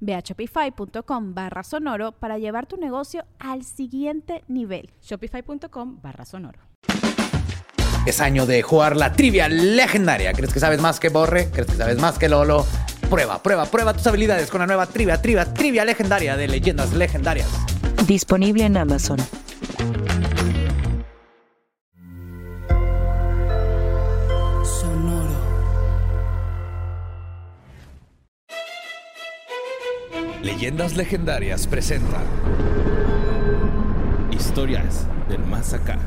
Ve a shopify.com barra sonoro para llevar tu negocio al siguiente nivel. Shopify.com barra sonoro. Es año de jugar la trivia legendaria. ¿Crees que sabes más que Borre? ¿Crees que sabes más que Lolo? Prueba, prueba, prueba tus habilidades con la nueva trivia, trivia, trivia legendaria de leyendas legendarias. Disponible en Amazon. Leyendas Legendarias presenta Historias del Más Acá.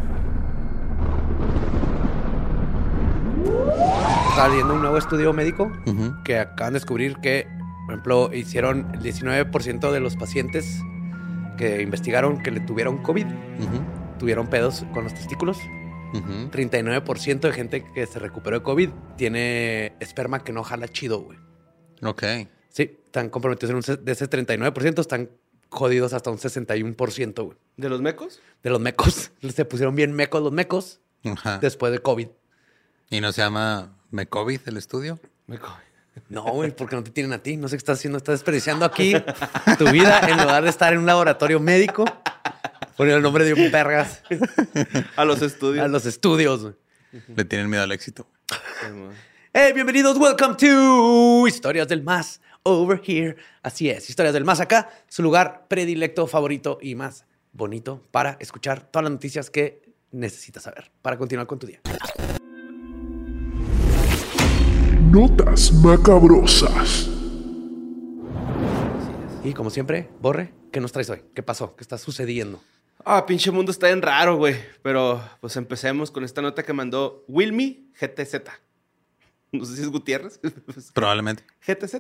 Estaba viendo un nuevo estudio médico que acaban de descubrir que, por ejemplo, hicieron el 19% de los pacientes que investigaron que le tuvieron COVID, tuvieron pedos con los testículos. 39% de gente que se recuperó de COVID tiene esperma que no jala chido, güey. Ok. Sí, están comprometidos en un, de ese 39%, están jodidos hasta un 61%, güey. ¿De los mecos? De los mecos. Se pusieron bien mecos los mecos Ajá. después de COVID. ¿Y no se llama Mecovid el estudio? Meco. No, güey, porque no te tienen a ti. No sé qué estás haciendo. Estás desperdiciando aquí tu vida en lugar de estar en un laboratorio médico. Poniendo el nombre de un vergas A los estudios. a los estudios. güey. Le tienen miedo al éxito. Sí. Hey, bienvenidos. Welcome to Historias del Más Over Here. Así es, Historias del Más acá, su lugar predilecto, favorito y más bonito para escuchar todas las noticias que necesitas saber para continuar con tu día. Notas macabrosas. Y como siempre, Borre, ¿qué nos traes hoy? ¿Qué pasó? ¿Qué está sucediendo? Ah, pinche mundo está bien raro, güey. Pero pues empecemos con esta nota que mandó Wilmy GTZ. No sé si es Gutiérrez. Probablemente. GTZ.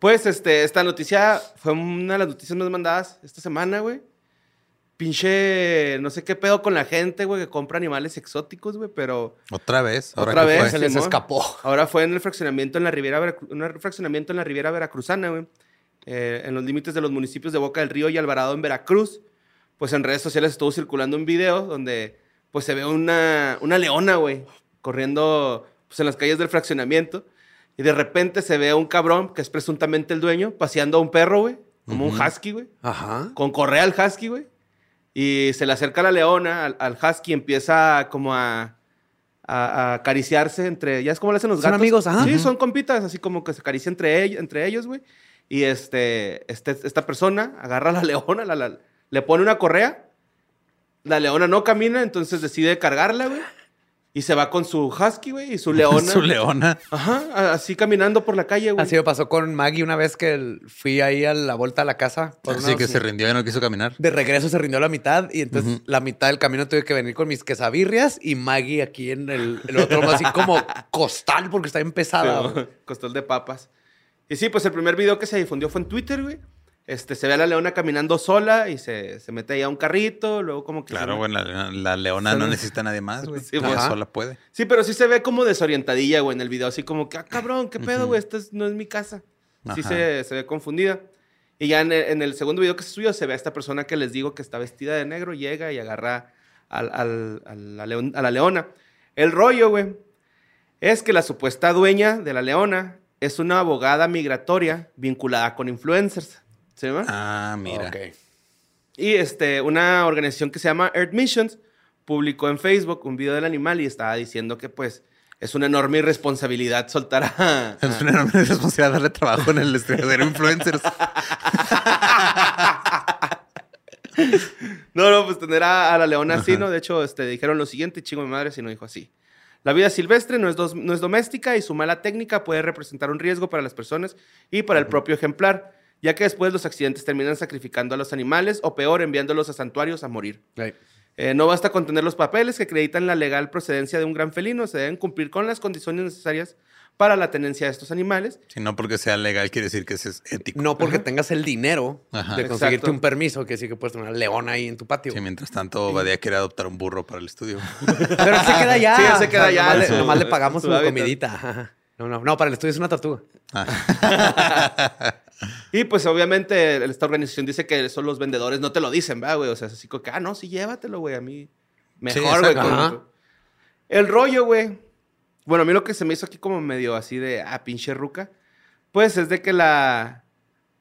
Pues este, esta noticia fue una de las noticias más mandadas esta semana, güey. Pinche, no sé qué pedo con la gente, güey, que compra animales exóticos, güey, pero Otra vez. Ahora Otra que vez. fue. Se les escapó. Ahora fue en el fraccionamiento en la Riviera, Veracru- un fraccionamiento en la Riviera Veracruzana, güey. Eh, en los límites de los municipios de Boca del Río y Alvarado en Veracruz. Pues en redes sociales estuvo circulando un video donde pues se ve una, una leona, güey, corriendo pues, en las calles del fraccionamiento. Y de repente se ve a un cabrón, que es presuntamente el dueño, paseando a un perro, güey, como un husky, güey. Ajá. Con correa al husky, güey. Y se le acerca la leona al, al husky y empieza como a, a- a acariciarse entre... ¿Ya es como le hacen los Son gatos? amigos, ajá. Sí, son compitas, así como que se acaricia entre, ell- entre ellos, güey. Y este, este, esta persona agarra a la leona, la- la- le pone una correa. La leona no camina, entonces decide cargarla, güey. Y se va con su husky, güey, y su leona. Su leona. Ajá, así caminando por la calle, güey. Así me pasó con Maggie una vez que fui ahí a la vuelta a la casa. por Así unos- que se rindió y no quiso caminar. De regreso se rindió a la mitad y entonces la mitad del camino tuve que venir con mis quesabirrias y Maggie aquí en el, el otro, así como costal porque está bien pesada. güey. Costal de papas. Y sí, pues el primer video que se difundió fue en Twitter, güey. Este, se ve a la leona caminando sola y se, se mete ahí a un carrito, luego como que... Claro, güey, la, la leona no necesita a nadie más, güey. Sí, güey. sola puede. Sí, pero sí se ve como desorientadilla, güey, en el video. Así como que, ah, cabrón, qué pedo, güey, esta es- no es mi casa. Sí se, se ve confundida. Y ya en el, en el segundo video que se subió, se ve a esta persona que les digo que está vestida de negro, llega y agarra al- al- a, la leon- a la leona. El rollo, güey, es que la supuesta dueña de la leona es una abogada migratoria vinculada con influencers. Ah, mira. Ok. Y este, una organización que se llama Earth Missions publicó en Facebook un video del animal y estaba diciendo que pues es una enorme irresponsabilidad soltar a... Es una enorme responsabilidad darle trabajo en el estudio de influencers. No, no, pues tener a, a la leona así, ¿no? De hecho, este, dijeron lo siguiente, chingo mi madre si no dijo así. La vida silvestre no es, dos- no es doméstica y su mala técnica puede representar un riesgo para las personas y para el propio ejemplar, ya que después los accidentes terminan sacrificando a los animales o peor, enviándolos a santuarios a morir. Right. Eh, no basta con tener los papeles que acreditan la legal procedencia de un gran felino, se deben cumplir con las condiciones necesarias para la tenencia de estos animales. Si no porque sea legal, quiere decir que ese es ético. No porque tengas el dinero Ajá. de conseguirte Exacto. un permiso, que sí que puedes tener una leona ahí en tu patio. Sí, mientras tanto, Badía quiere adoptar un burro para el estudio. Pero él se queda allá. Sí, él se queda allá, Nomás, nomás le pagamos su comidita. Ajá. No, no, no, para el estudio es una tortuga. Y pues obviamente esta organización dice que eso los vendedores no te lo dicen, ¿verdad, güey? O sea, es así como que, ah, no, sí, llévatelo, güey, a mí. Mejor, güey. exacto. con- Ajá. El rollo, güey. Bueno, a mí lo que se me hizo aquí como medio así de, ah, pinche ruca, pues es de que la,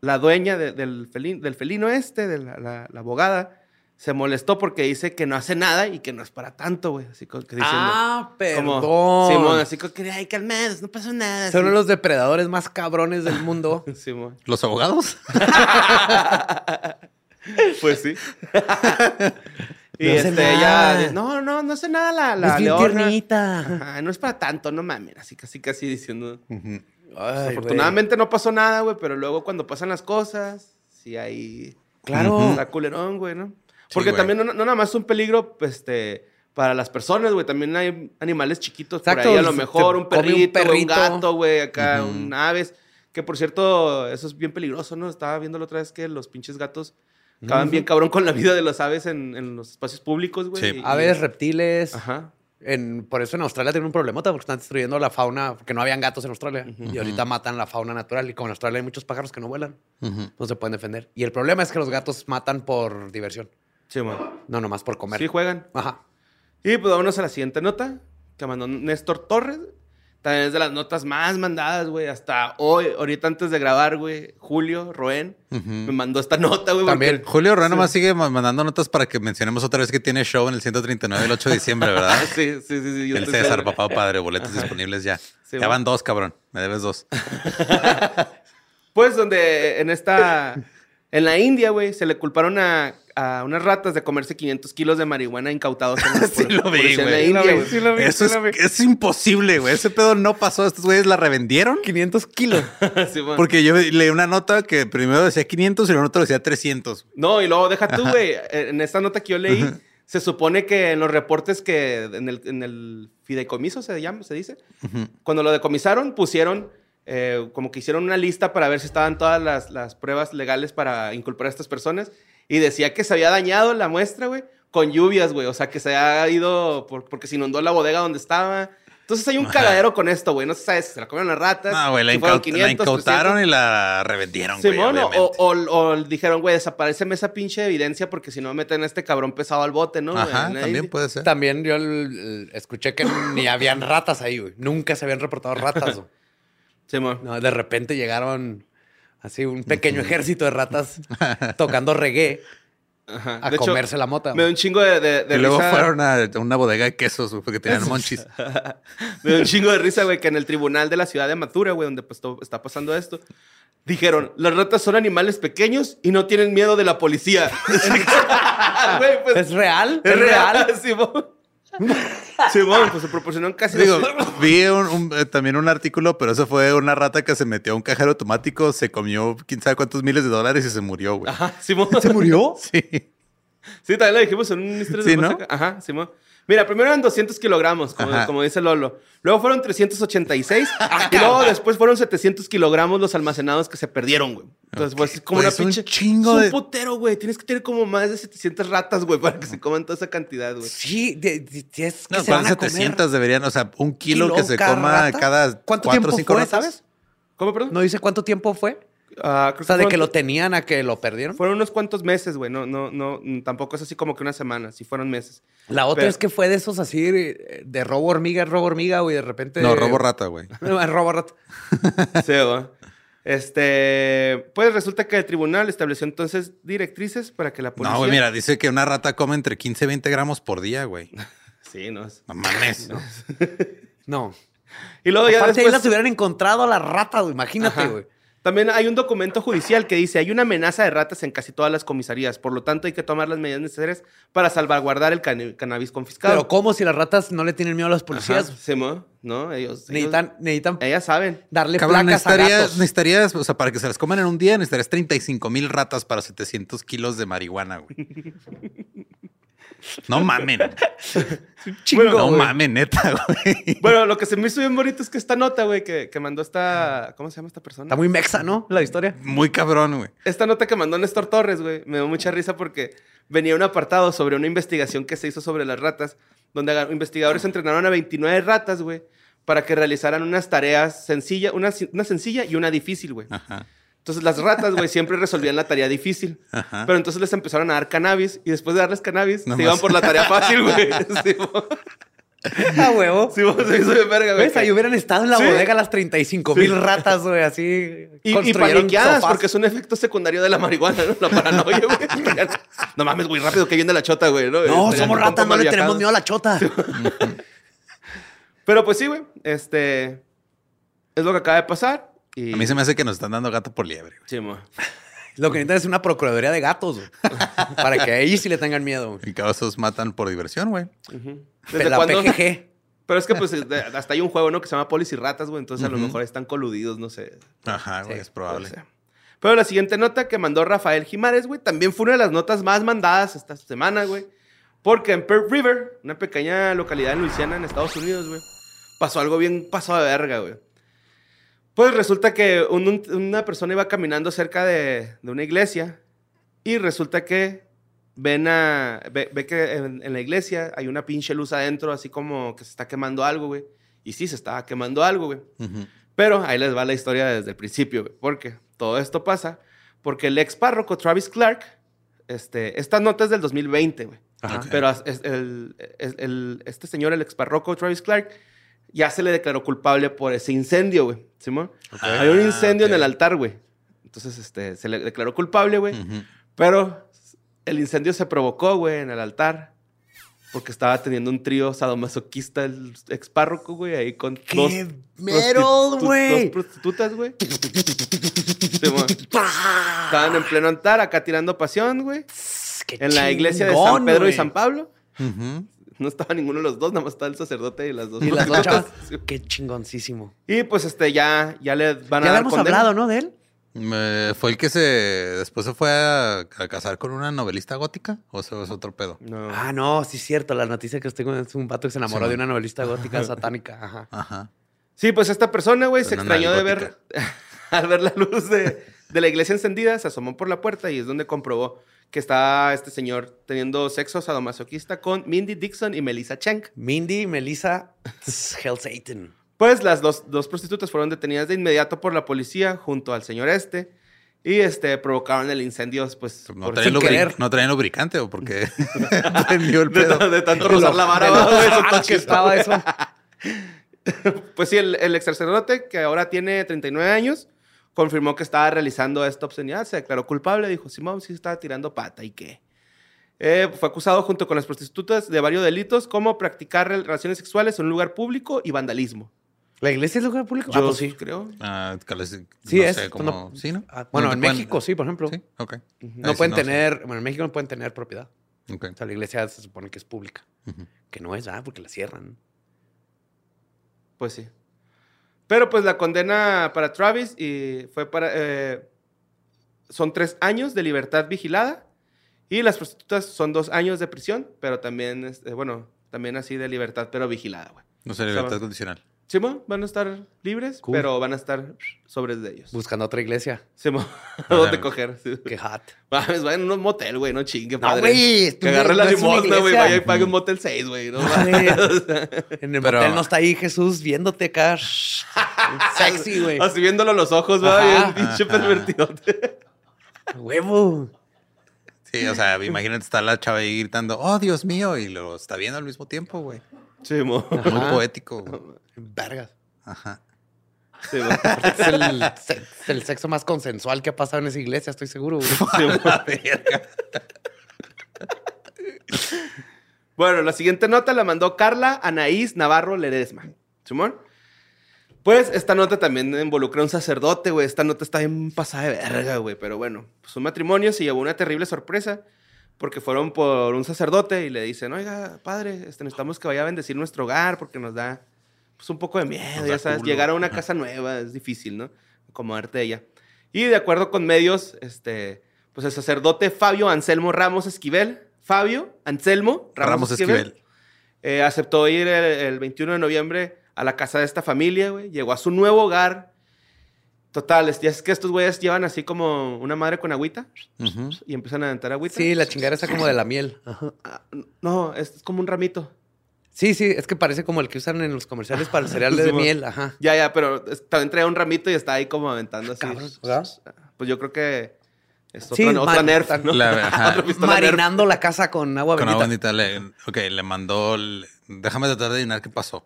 la dueña de- del, felino, del felino este, de la, la- la abogada, se molestó porque dice que no hace nada y que no es para tanto, güey. Así como que diciendo... Ah, perdón. Como, Simón, así como que, ay, calmados, no pasó nada. Son así. los depredadores más cabrones del mundo. Simón. ¿Los abogados? Pues sí. y No este, nada. ella, no, no, no hace nada la, la es bien leona. tiernita. Ajá, no es para tanto, no mames. Así casi, casi diciendo. Ujú. Ay, Afortunadamente no pasó nada, güey, pero luego cuando pasan las cosas, sí hay. Claro. Está culerón, güey, ¿no? Porque también no, no nada más es un peligro, pues, este. Para las personas, güey, también hay animales chiquitos Exacto, por ahí, a lo mejor un perrito, un, gato, güey, acá, Ujú. un aves. Que por cierto, eso es bien peligroso, ¿no? Estaba viendo la otra vez que los pinches gatos acaban bien cabrón con la vida de las aves en, en los espacios públicos, güey. Sí. y- Aves, reptiles. Ajá. En, por eso en Australia tienen un problemota porque están destruyendo la fauna, porque no habían gatos en Australia. Y ahorita matan la fauna natural. Y como en Australia hay muchos pájaros que no vuelan, Ujú. no se pueden defender. Y el problema es que los gatos matan por diversión, Sí, man. no nomás por comer. Sí, juegan. Ajá. Y pues vámonos a la siguiente nota que mandó Néstor Torres. También es de las notas más mandadas, güey. Hasta hoy, ahorita antes de grabar, güey, Julio Roen me mandó esta nota, güey. También. porque- Julio Reno más sigue ma- mandando notas para que mencionemos otra vez que tiene show en el 139 el 8 de diciembre, ¿verdad? Sí, sí, sí. sí yo el César, papá padre, boletos disponibles ya. Sí, ya va. van dos, cabrón. Me debes dos. Pues donde en esta... En la India, güey, se le culparon a, a unas ratas de comerse 500 kilos de marihuana incautados en la, Sí por- lo vi, en la. India, güey. Eso es, es imposible, güey. Ese pedo no pasó. Estos güeyes la revendieron. 500 kilos. Sí. Porque yo leí una nota que primero decía 500 y la otra decía 300. No, y luego deja tú, güey. En esta nota que yo leí, se supone que en los reportes que en el, en el fideicomiso se llama, se dice, cuando lo decomisaron, pusieron eh, como que hicieron una lista para ver si estaban todas las, las pruebas legales para inculpar a estas personas. Y decía que se había dañado la muestra, güey, con lluvias, güey. O sea, que se había ido por- porque se inundó la bodega donde estaba. Entonces hay un cagadero con esto, güey. No se sabe si se la comieron las ratas. No, güey, la, si fueron incaut- 500, la incautaron 300. y la revendieron, güey. Simón, o, obviamente. o, o dijeron, güey, desapareceme esa pinche evidencia porque si no meten a este cabrón pesado al bote, ¿no? Ajá, también puede ser. También yo escuché que ni habían ratas ahí, güey. Nunca se habían reportado ratas. güey. No, de repente llegaron así un pequeño ejército de ratas tocando reggae Ajá. a De hecho, comerse la mota. Me da un chingo de, de, de y luego risa. fueron a una bodega de quesos porque tenían monchis. Me da un chingo de risa, güey, que en el tribunal de la ciudad de Mathura, güey, donde pues, está pasando esto, dijeron, las ratas son animales pequeños y no tienen miedo de la policía. Güey, pues, ¿Es real? es real, Simón. Simón, pues se proporcionaron casi... Digo, los- vi un- un- eh, también un artículo, pero eso fue una rata que se metió a un cajero automático, se comió quién sabe cuántos miles de dólares y se murió, güey. Ajá, Simón. ¿Se murió? Sí. Sí, también lo dijimos en un Sí, de ¿no? Ajá, Simón. Mira, primero eran 200 kilogramos, como, dice Lolo. Luego fueron 386. Ah, y luego después fueron 700 kilogramos los almacenados que se perdieron, güey. Entonces, pues, es como Pues, una un pinche... chingo es un de- putero, güey. Tienes que tener como más de 700 ratas, güey, para que se coman toda esa cantidad, güey. Sí, de- de- de- es que No, se van ¿cuál a comer 700 deberían? O sea, un kilo, kilo que se cada coma rata. cada ¿Cuánto cuatro tiempo o cinco fue, ratas. sabes? ¿Cómo, perdón? No dice cuánto tiempo fue. Ah, O sea, de que lo tenían a que lo perdieron. Fueron unos cuantos meses, güey. No, no, no, tampoco es así como que una semana. Sí fueron meses. La otra Pero- es que fue de esos así de robo hormiga, robo hormiga, güey, de repente. No, robo rata, güey. No, robo rata. Sí, güey. Este, pues resulta que el tribunal estableció entonces directrices para que la policía... No, güey, mira, dice que una rata come entre 15 y 20 gramos por día, güey. Sí, no. es- No mames. No. Y luego ya Aparte, ahí después... las hubieran encontrado a la rata, güey. Imagínate, güey. También hay un documento judicial que dice, hay una amenaza de ratas en casi todas las comisarías, por lo tanto hay que tomar las medidas necesarias para salvaguardar el cani- cannabis confiscado. Pero ¿cómo si las ratas no le tienen miedo a los Ajá, policías? sí, mo, ¿no? Ellos, Necesitan, necesitan ellos- ellas saben. darle Cabrón, placas a necesitarías, gatos. necesitarías, o sea, para que se las coman en un día, necesitarías 35 mil ratas para 700 kilos de marihuana, güey. No mamen. Chingo, no güey. mamen, neta, güey. Bueno, lo que se me hizo bien bonito es que esta nota, güey, que, que mandó esta... ¿Cómo se llama esta persona? Está muy mexa, ¿no? La historia. Muy cabrón, güey. Esta nota que mandó Néstor Torres, güey, me dio mucha risa porque venía un apartado sobre una investigación que se hizo sobre las ratas, donde investigadores entrenaron a 29 ratas, güey, para que realizaran unas tareas sencillas, una, una sencilla y una difícil, güey. Ajá. Entonces las ratas, güey, siempre resolvían la tarea difícil. Ajá. Pero entonces les empezaron a dar cannabis y después de darles cannabis, se iban por la tarea fácil, güey. Sí. A huevo. Sí, mo, se hizo bien verga, güey. ¿Ves? Ahí hubieran estado en la Sí. bodega las 35 mil ratas, güey, así. Y, y construyeron paniqueadas, sofás. porque es un efecto secundario de la marihuana, ¿no? La paranoia, güey. No mames, güey, rápido que viene la chota, güey. No, No, Estarían somos ratas, no le tenemos miedo a la chota. Pero pues sí, güey. Este. Es lo que acaba de pasar. Y... A mí se me hace que nos están dando gato por liebre, güey. Sí, mo. Lo que necesitan es una procuraduría de gatos, güey. Para que a ellos sí le tengan miedo. güey. Y cabezos matan por diversión, güey. ¿Desde La cuándo? PGG. Pero es que pues hasta hay un juego, ¿no? Que se llama Polis y Ratas, güey. Entonces a lo mejor están coludidos, no sé. Ajá, güey, Sí, es probable. Pero la siguiente nota que mandó Rafael Jimares, güey, también fue una de las notas más mandadas esta semana, güey. Porque en Pearl River, una pequeña localidad en Luisiana, en Estados Unidos, güey, pasó algo bien pasado de verga, güey. Pues resulta que un- un- una persona iba caminando cerca de, de una iglesia y resulta que ven a, ve, ve que en, en la iglesia hay una pinche luz adentro, así como que se está quemando algo, güey. Y sí, se estaba quemando algo, güey. Pero ahí les va la historia desde el principio, güey, porque todo esto pasa porque el ex párroco Travis Clark, este, esta nota es del 2020, güey. Ajá. Pero el, el- este señor, el ex párroco Travis Clark, ya se le declaró culpable por ese incendio, güey. ¿Simón? Hay un Ah, incendio en ok. el altar, güey. Entonces, este, se le declaró culpable, güey. Ujú. Pero el incendio se provocó, güey, en el altar. Porque estaba teniendo un trío sadomasoquista el ex párroco, güey, ahí con ¡Qué dos metal, prostitu- güey! Dos prostitutas, güey. Simón. Estaban en pleno altar, acá tirando pasión, güey. En la iglesia de San Pedro güey. y San Pablo. Ujú. No estaba ninguno de los dos, nada más estaba el sacerdote y las dos. Y las dos chavas. Sí. Qué chingoncísimo. Y pues este, ya, ya le van a Ya dar condena. hablado, ¿no? De él. Eh, ¿Fue el que se después se fue a, a casar con una novelista gótica? ¿O eso es otro pedo? No. Ah, no, sí es cierto. La noticia que estoy con es un vato que se enamoró Sí, de una novelista gótica satánica. Ajá. Ajá. Sí, pues esta persona, güey, se extrañó de ver, al ver la luz de, de la iglesia encendida, se asomó por la puerta y es donde comprobó que está este señor teniendo sexo sadomasoquista con Mindy Dixon y Melissa Chang. Mindy, Melissa, Hell Satan. Pues las dos, dos prostitutas fueron detenidas de inmediato por la policía junto al señor este y este provocaron el incendio, pues, No por- lubri- querer. no traían lubricante o porque prendió el pedo. de tanto rozar la vara, está que estaba eso. Pues sí, el, el ex sacerdote, que ahora tiene 39 años, confirmó que estaba realizando esta obscenidad, se declaró culpable, dijo, Simón sí estaba tirando pata, ¿y qué? Eh, fue acusado junto con las prostitutas de varios delitos, como practicar rel- relaciones sexuales en un lugar público y vandalismo. ¿La iglesia es lugar público? Yo ah, pues sí. creo. Ah, Sí, no es. sé cómo- no- ¿Sí, no? Ah, bueno, No en pueden- México sí, por ejemplo. Sí, ok. No Ahí sí pueden tener, bueno, en México no pueden tener propiedad. Ok. O sea, la iglesia se supone que es pública. Que no es, ah, porque la cierran. Pues sí. Pero pues la condena para Travis y fue para... eh, son tres años de libertad vigilada y las prostitutas son dos años de prisión, pero también, este, bueno, también así de libertad, pero vigilada, güey. No sé, libertad condicional. Simón, van a estar libres, Cool. pero van a estar sobres de ellos. Buscando otra iglesia. Simón, Ah, ¿dónde coger? Qué hot. Mames, vayan a un motel, güey, no chingue, No, padre. es Que agarre la no una limosna, güey, vaya y pague un motel 6, güey. No. En el Pero- motel no está ahí Jesús viéndote acá. Sexy, güey. Así viéndolo a los ojos, bien pinche pervertidote. Huevo. Sí, o sea, imagínate estar la chava ahí gritando, oh, Dios mío, y lo está viendo al mismo tiempo, güey. Simón. Muy poético. güey. Vergas. Ajá. Es el, se- es el sexo más consensual que ha pasado en esa iglesia, estoy seguro. güey. Simón. Bueno, la siguiente nota la mandó Carla Anaís Navarro Ledesma. ¿Simón? Pues esta nota también involucra a un sacerdote, güey. Esta nota está bien pasada de verga, güey. Pero bueno, pues un matrimonio se llevó una terrible sorpresa porque fueron por un sacerdote y le dicen, oiga, padre, este, necesitamos que vaya a bendecir nuestro hogar porque nos da pues, un poco de miedo, ya sabes. culo. Llegar a una casa nueva es difícil, ¿no? Acomodarte ella. Y de acuerdo con medios, este, pues el sacerdote Fabio Anselmo Ramos Esquivel, Fabio Anselmo Ramos, Ramos Esquivel, Esquivel. eh, aceptó ir el, el 21 de noviembre a la casa de esta familia, güey. Llegó a su nuevo hogar. Total, es, ya es que estos güeyes llevan así como una madre con agüita y empiezan a aventar agüita. Sí, la chingada está como de la miel. Ajá. Ah, no, es como un ramito. Sí, sí, es que parece como el que usan en los comerciales para el cereal de miel. Ajá. Ya, ya, pero también traía un ramito y está ahí como aventando así. Pues yo creo que es Sí, otra, otra man- nerf, ¿no? La-. Otra nerf. Marinando la casa con agua Con bendita. agua bendita le, ok, le mandó. le- déjame tratar de adivinar qué pasó.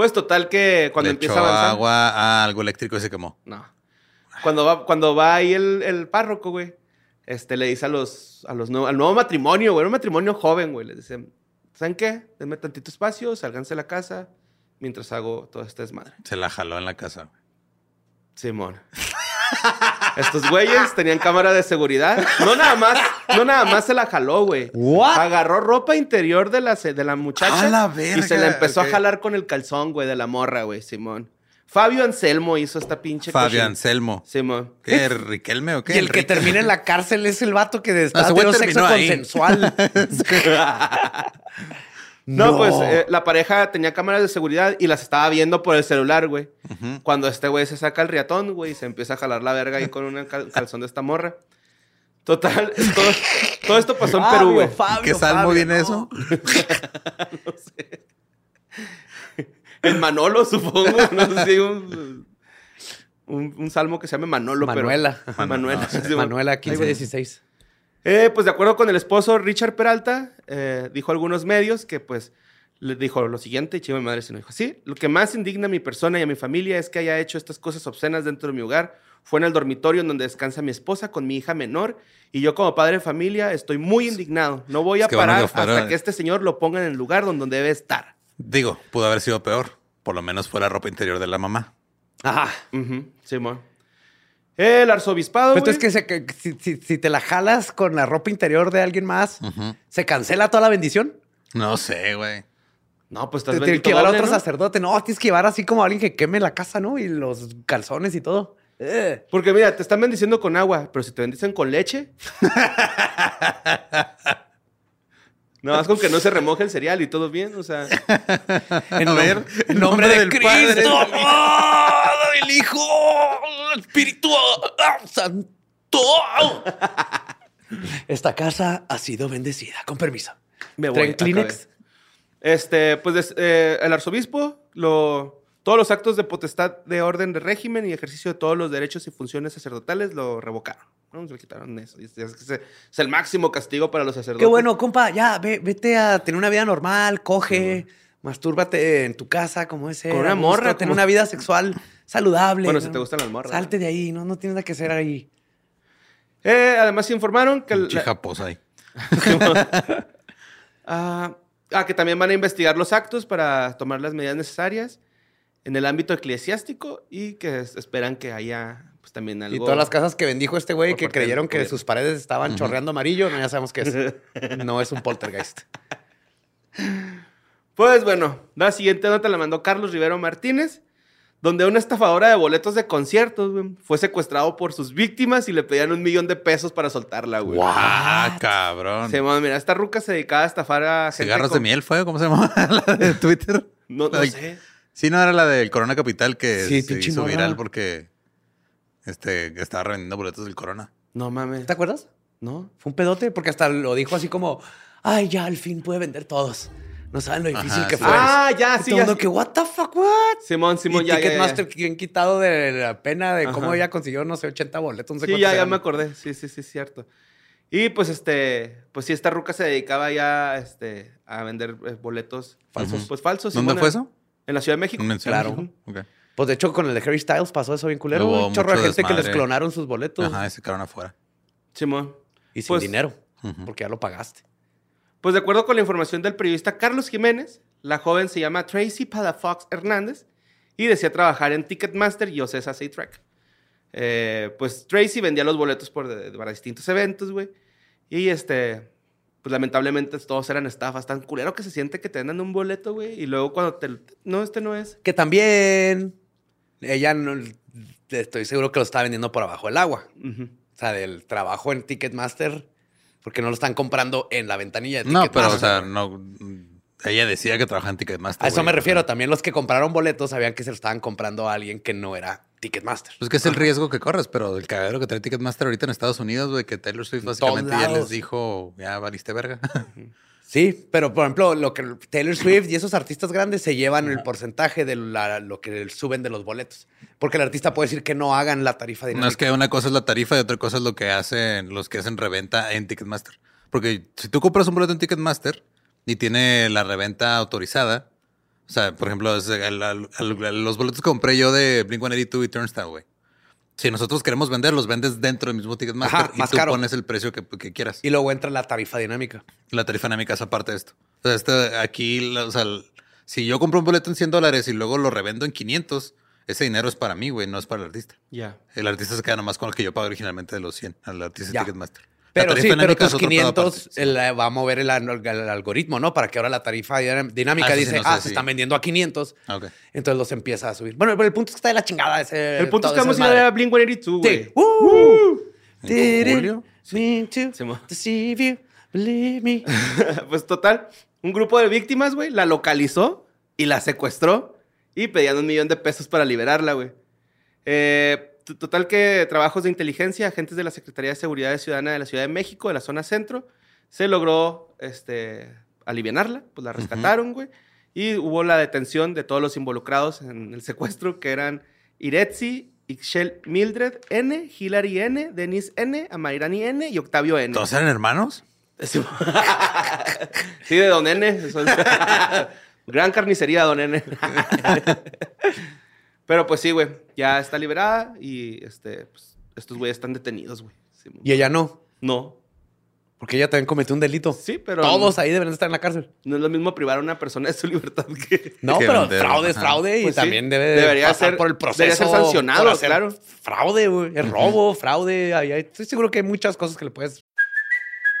Pues total que cuando le empieza a avanzar. agua a algo eléctrico y se quemó. No. Cuando va, cuando va ahí el, el párroco, güey, este, le dice a los, a los nuevos- al nuevo matrimonio, güey, un matrimonio joven, güey, les dice, ¿saben qué? Denme tantito espacio, sálganse de la casa mientras hago todo este desmadre. Se la jaló en la casa. Simón. Estos güeyes tenían cámara de seguridad. No nada más, no nada más se la jaló, güey. What? Agarró ropa interior de la, de la muchacha ¡A la y se la verga! empezó a jalar con el calzón, güey, de la morra, güey, Simón. Fabio Anselmo hizo esta pinche Fabio cochina- Anselmo. Simón. ¿Qué? ¿Riquelme o qué? Y el que termina en la cárcel es el vato que está teniendo sexo ahí. consensual. No, pues eh, la pareja tenía cámaras de seguridad y las estaba viendo por el celular, güey. Cuando este güey se saca el riatón, güey, y se empieza a jalar la verga ahí con un cal- calzón de esta morra. Total, todo, todo esto pasó en Perú, güey. Fabio, ¿Qué salmo Fabio, viene no. eso? En Manolo, supongo. No sé si un, un, un salmo que se llame Manolo, Manuela. pero... Manuela. sí, sí, Manuela Ahí, 15, güey. 16. Eh, pues de acuerdo con el esposo Richard Peralta, eh, dijo a algunos medios que pues le dijo lo siguiente, y chivo mi madre se lo dijo así, lo que más indigna a mi persona y a mi familia es que haya hecho estas cosas obscenas dentro de mi hogar. Fue en el dormitorio en donde descansa mi esposa con mi hija menor y yo como padre de familia estoy muy indignado. No voy a Es que bueno parar hasta que este señor lo ponga en el lugar donde debe estar. Digo, pudo haber sido peor. Por lo menos fue la ropa interior de la mamá. Ajá. Ujú, Simón. El arzobispado. Pero güey. es que, se- que si, si- si te la jalas con la ropa interior de alguien más. ¿se cancela toda la bendición? No sé, güey. No, pues estás Te tienes que llevar a doble, otro ¿no? sacerdote. No, tienes que llevar así como a alguien que queme la casa, ¿no? Y los calzones y todo. Eh. Porque mira, te están bendiciendo con agua, pero si te bendicen con leche. no, más con que no se remoje el cereal y todo bien, o sea. En, A ver, en nombre de del Padre, Cristo. ¡Ah! ¡El Hijo! ¡El Espíritu ¡Ah! Santo! Esta casa ha sido bendecida. Con permiso. Me voy. ¿Traen Kleenex? Este, pues des- eh, el arzobispo, lo, todos los actos de potestad de orden de régimen y ejercicio de todos los derechos y funciones sacerdotales lo revocaron. ¿no? Se le quitaron eso. Y Es, es- es el máximo castigo para los sacerdotes. Qué bueno, compa. Ya, ve- vete a tener una vida normal, coge, mastúrbate en tu casa como ese. Con una morra, Tener como- una vida sexual saludable. Bueno, ¿no? si te gustan las morras. Salte de ahí, no, no tienes nada que hacer ahí. Eh, además informaron que... el- Pinche japosa ahí. Ah, ah, que también van a investigar los actos para tomar las medidas necesarias en el ámbito eclesiástico y que es- esperan que haya pues también algo. Y todas las casas que bendijo este güey que creyeron que sus paredes estaban chorreando amarillo, no, ya sabemos que es. No es un poltergeist. Pues bueno, la siguiente nota la mandó Carlos Rivero Martínez, donde una estafadora de boletos de conciertos güey, fue secuestrado por sus víctimas y le pedían un millón de pesos para soltarla, güey. Ah, cabrón. Se llama, mira, esta ruca se dedicaba a estafar a gente Cigarros de miel fue, ¿cómo se llama? la de Twitter. No, no sé. Sí, no era la del Corona Capital que Sí, se hizo morra. viral porque este, estaba revendiendo boletos del Corona. No mames. ¿Te acuerdas? ¿No? Fue un pedote porque hasta lo dijo así como, ay, ya al fin puede vender todos. No saben lo difícil Ajá, que sí. fue. Ah, ya, Y sí, todo ya. mundo que, what the fuck, what? Simón, Simón, y ya. Ticketmaster bien quitado de la pena de cómo Ajá. ella consiguió, no sé, 80 boletos. No sé Sí, cuántos ya, ya me acordé. Sí, sí, sí, es cierto. Y pues este, pues sí, esta ruca se dedicaba ya este, a vender eh, boletos falsos. Pues falsos. ¿Dónde Simona. fue eso? En la Ciudad de México. ¿En Ciudad de Claro. México? Ok. Pues de hecho, con el de Harry Styles pasó eso bien culero. Hubo. Un chorro de gente que les clonaron sus boletos Ajá, ese cabrón afuera. Simón. y sin Pues- dinero, porque ya lo pagaste. Pues de acuerdo con la información del periodista Carlos Jiménez, la joven se llama Tracy Palafox Hernández y decía trabajar en Ticketmaster y Ocesa Track. Eh, pues Tracy vendía los boletos por, de- para distintos eventos, güey. Y este, pues lamentablemente todos eran estafas. Tan culero que se siente que te dan un boleto, güey. Y luego cuando te... No, este no es. Que también ella no, estoy seguro que lo estaba vendiendo por abajo del agua. O sea, del trabajo en Ticketmaster, porque no lo están comprando en la ventanilla de No, pero, o sea, no. Ella decía que trabajaba en Ticketmaster. A eso me refiero. También los que compraron boletos sabían que se lo estaban comprando a alguien que no era Ticketmaster. Pues que es el riesgo que corres, pero el cagadero que trae Ticketmaster ahorita en Estados Unidos, güey, que Taylor Swift básicamente ya les dijo, ya valiste verga. Sí, pero por ejemplo, lo que Taylor Swift y esos artistas grandes se llevan el porcentaje de la- lo que suben de los boletos. Porque el artista puede decir que no hagan la tarifa dinámica. No es que una cosa es la tarifa y otra cosa es lo que hacen los que hacen reventa en Ticketmaster. Porque si tú compras un boleto en Ticketmaster y tiene la reventa autorizada, o sea, por ejemplo, los boletos que compré yo de Blink-182 y Turnstile, güey. Si nosotros queremos vender, los vendes dentro del mismo Ticketmaster Ajá, y más tú caro. pones el precio que, que quieras. Y luego entra la tarifa dinámica. La tarifa dinámica es aparte de esto. O sea, este, aquí, o sea, si yo compro un boleto en 100 dólares y luego lo revendo en 500, ese dinero es para mí, güey, no es para el artista. Ya. El artista se queda nomás con el que yo pago originalmente de los 100, al artista. Ticketmaster. Pero sí, pero tus otro pedo 500 aparte, sí. el, eh, va a mover el, el algoritmo, ¿no? Para que ahora la tarifa dinámica Ah, eso sí, dice, no sé ah, si- se están vendiendo a 500. Ah, ok. Entonces los empieza a subir. Bueno, pero el punto es que está de la chingada ese. El punto es que vamos a ir a desmadre. Blink-182, güey. Sí. ¡Uh! ¿En Didn't julio? Sí, deceive you, believe me. pues total, un grupo de víctimas, güey, la localizó y la secuestró y pedían un millón de pesos para liberarla, güey. Eh, total que trabajos de inteligencia, agentes de la Secretaría de Seguridad Ciudadana de la Ciudad de México, de la zona centro, se logró este, alivianarla, pues la rescataron, güey. Y hubo la detención de todos los involucrados en el secuestro, que eran Iretzi, Ixchel Mildred N, Hilary N, Denise N, Amairani N y Octavio N. ¿Todos eran hermanos? Sí, Sí, de Don N. Gran carnicería, Don N. Pero pues sí, güey. Ya está liberada y este, pues, estos güeyes están detenidos, güey. Sí, Y ella no, no. porque ella también cometió un delito. Sí, pero. Todos ahí deben estar en la cárcel. No es lo mismo privar a una persona de su libertad que. No, Que pero vender, fraude es ajá. fraude y Pues sí, también debe de debería pasar ser- por el proceso. debería ser sancionado, claro. Fraude, güey. Es robo, fraude. ahí Estoy seguro que hay muchas cosas que le puedes.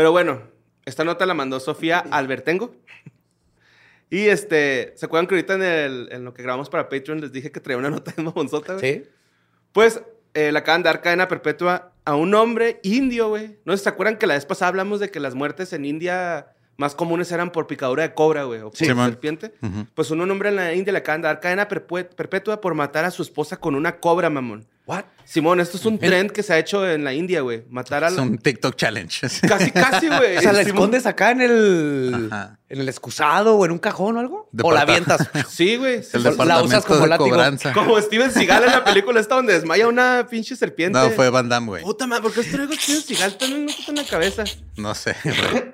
Pero bueno, esta nota la mandó Sofía Albertengo. Y este, ¿se acuerdan que ahorita en, el- en lo que grabamos para Patreon les dije que traía una nota de mamonzota, güey? Sí. Pues eh, le acaban de dar cadena perpetua a un hombre indio, güey. ¿No se acuerdan que la vez pasada hablamos de que las muertes en India más comunes eran por picadura de cobra, güey? O por Sí, serpiente. Pues un hombre en la India le acaban de dar cadena perpetua por matar a su esposa con una cobra, mamón. What? Simón, esto es un trend que se ha hecho en la India, güey. Matar a Es la... un TikTok challenge. Casi, casi, güey. O sea, ¿la Simón. escondes acá en el, Ajá. en el excusado o en un cajón o algo? ¿O la avientas? Sí, güey. sí. La usas como látigo. cobranza. Como Steven Seagal en la película esta donde desmaya una pinche serpiente. No, fue Van Damme, güey. Puta madre, ¿por qué traigo Steven Seagal también me en la cabeza? No sé, güey.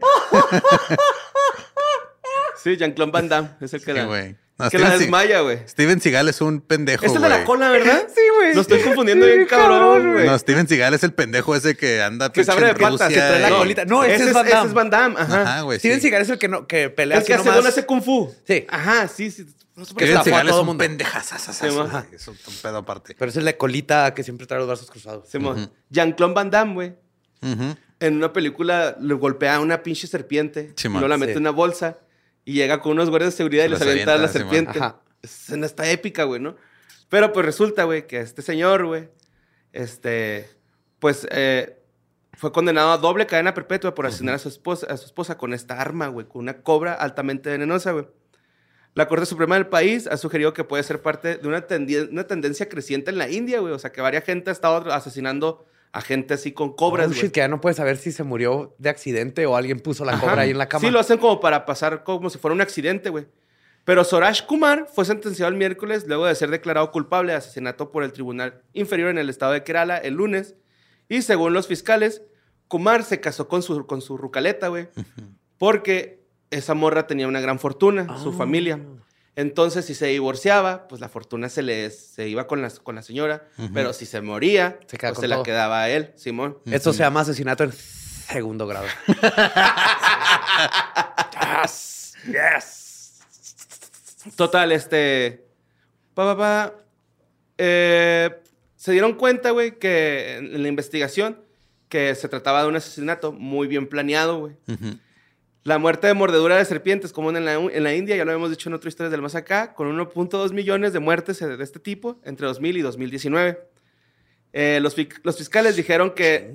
Sí, Jean-Claude Van Damme es el que Sí, la, güey. No, que la Steven Se- desmaya, güey. Steven Seagal es un pendejo, es de la cola, ¿verdad? Sí, güey. Lo estoy confundiendo bien cabrón, güey. No, Steven Seagal es el pendejo ese que anda que se abre de patas. Que trae la colita. No, ese es Van ese Damme. es Van Damme, ajá. Ajá, güey. Steven sí. Seagal es el que, no, que pelea el que según nomás. hace Kung Fu. Sí. Ajá, sí, sí. No sé Steven Seagal es un güey. Es un pedo aparte. Pero es el de colita que siempre trae los brazos cruzados. Simón. Jean-Claude Van Damme, güey. En una película le golpea a una pinche serpiente. Y no la mete en una bolsa. Y llega con unos guardias de seguridad y les las avienta a la avienta, Simón. serpiente. Ajá. escena está épica, güey, ¿no? Pero pues resulta, güey, que este señor, güey, este, pues eh, fue condenado a doble cadena perpetua por asesinar a, su esposa, a su esposa con esta arma, güey, con una cobra altamente venenosa, güey. La Corte Suprema del país ha sugerido que puede ser parte de una, tendi- una tendencia creciente en la India, güey. O sea, que varias gente ha estado asesinando a gente así con cobras, Oh, güey. shit, que ya no puedes saber si se murió de accidente o alguien puso la Ajá. cobra ahí en la cama. Sí, lo hacen como para pasar como si fuera un accidente, güey. Pero Sorash Kumar fue sentenciado el miércoles luego de ser declarado culpable de asesinato por el Tribunal Inferior en el estado de Kerala el lunes. Y según los fiscales, Kumar se casó con su, con su rucaleta, güey. Porque esa morra tenía una gran fortuna, su Ah. familia. Entonces, si se divorciaba, pues la fortuna se le se iba con la, con la señora. Pero si se moría, Se pues se la quedaba a él, Simón. Esto se llama asesinato en segundo grado. yes, yes. Total, este. Pa, pa, pa, eh, se dieron cuenta, güey, que en la investigación que se trataba de un asesinato muy bien planeado, güey. La muerte de mordedura de serpientes, como en la, en la India, ya lo hemos dicho en otras historias del más acá, con 1.2 millones de muertes de este tipo entre 2000 y 2019. Eh, los, los fiscales dijeron que,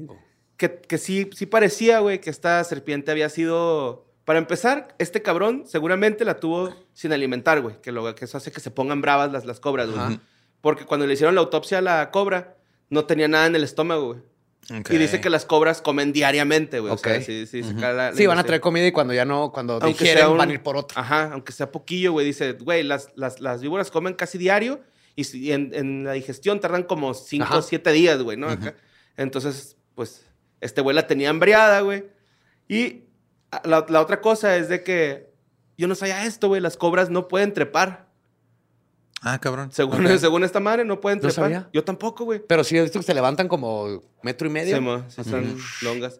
que, que sí, sí parecía, güey, que esta serpiente había sido... Para empezar, este cabrón seguramente la tuvo sin alimentar, güey, que, lo, que eso hace que se pongan bravas las, las cobras, güey. Porque cuando le hicieron la autopsia a la cobra, no tenía nada en el estómago, güey. Y dice que las cobras comen diariamente, güey. O sea, Ok. sí, sí, se Ujú. cae la- la Sí, van a traer comida y cuando ya no, cuando Aunque digieren, sea un- van a ir por otro. Ajá, aunque sea poquillo, güey. Dice, güey, las, las, las víboras comen casi diario y si- en, en la digestión tardan como 5 Ajá. o 7 días, güey, ¿no? Acá. Entonces, pues, este güey la tenía hambriada, güey. Y la, la otra cosa es de que yo no sabía esto, güey. Las cobras no pueden trepar. Ah, cabrón. Según, según esta madre, no pueden trepar. sabía. Yo tampoco, güey. Pero sí he visto que se levantan como metro y medio. Sí, mo, sí, son longas.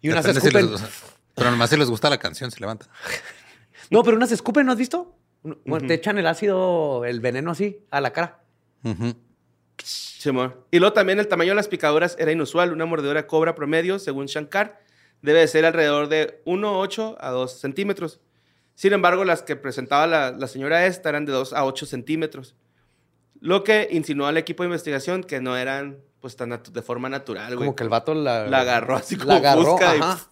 Y unas Depende si escupen. les- pero nomás si les gusta la canción, se levanta. No, pero unas escupen, ¿no has visto? Te echan el ácido, el veneno así, a la cara. Simón. Y luego también el tamaño de las picaduras era inusual. Una mordedura de cobra promedio, según Shankar, debe de ser alrededor de 1,8 a 2 centímetros. Sin embargo, las que presentaba la, la señora esta eran de 2 a 8 centímetros. Lo que insinuó al equipo de investigación que no eran pues tan de forma natural, güey. Como que el vato la... La agarró así como La agarró, fusca y- ajá.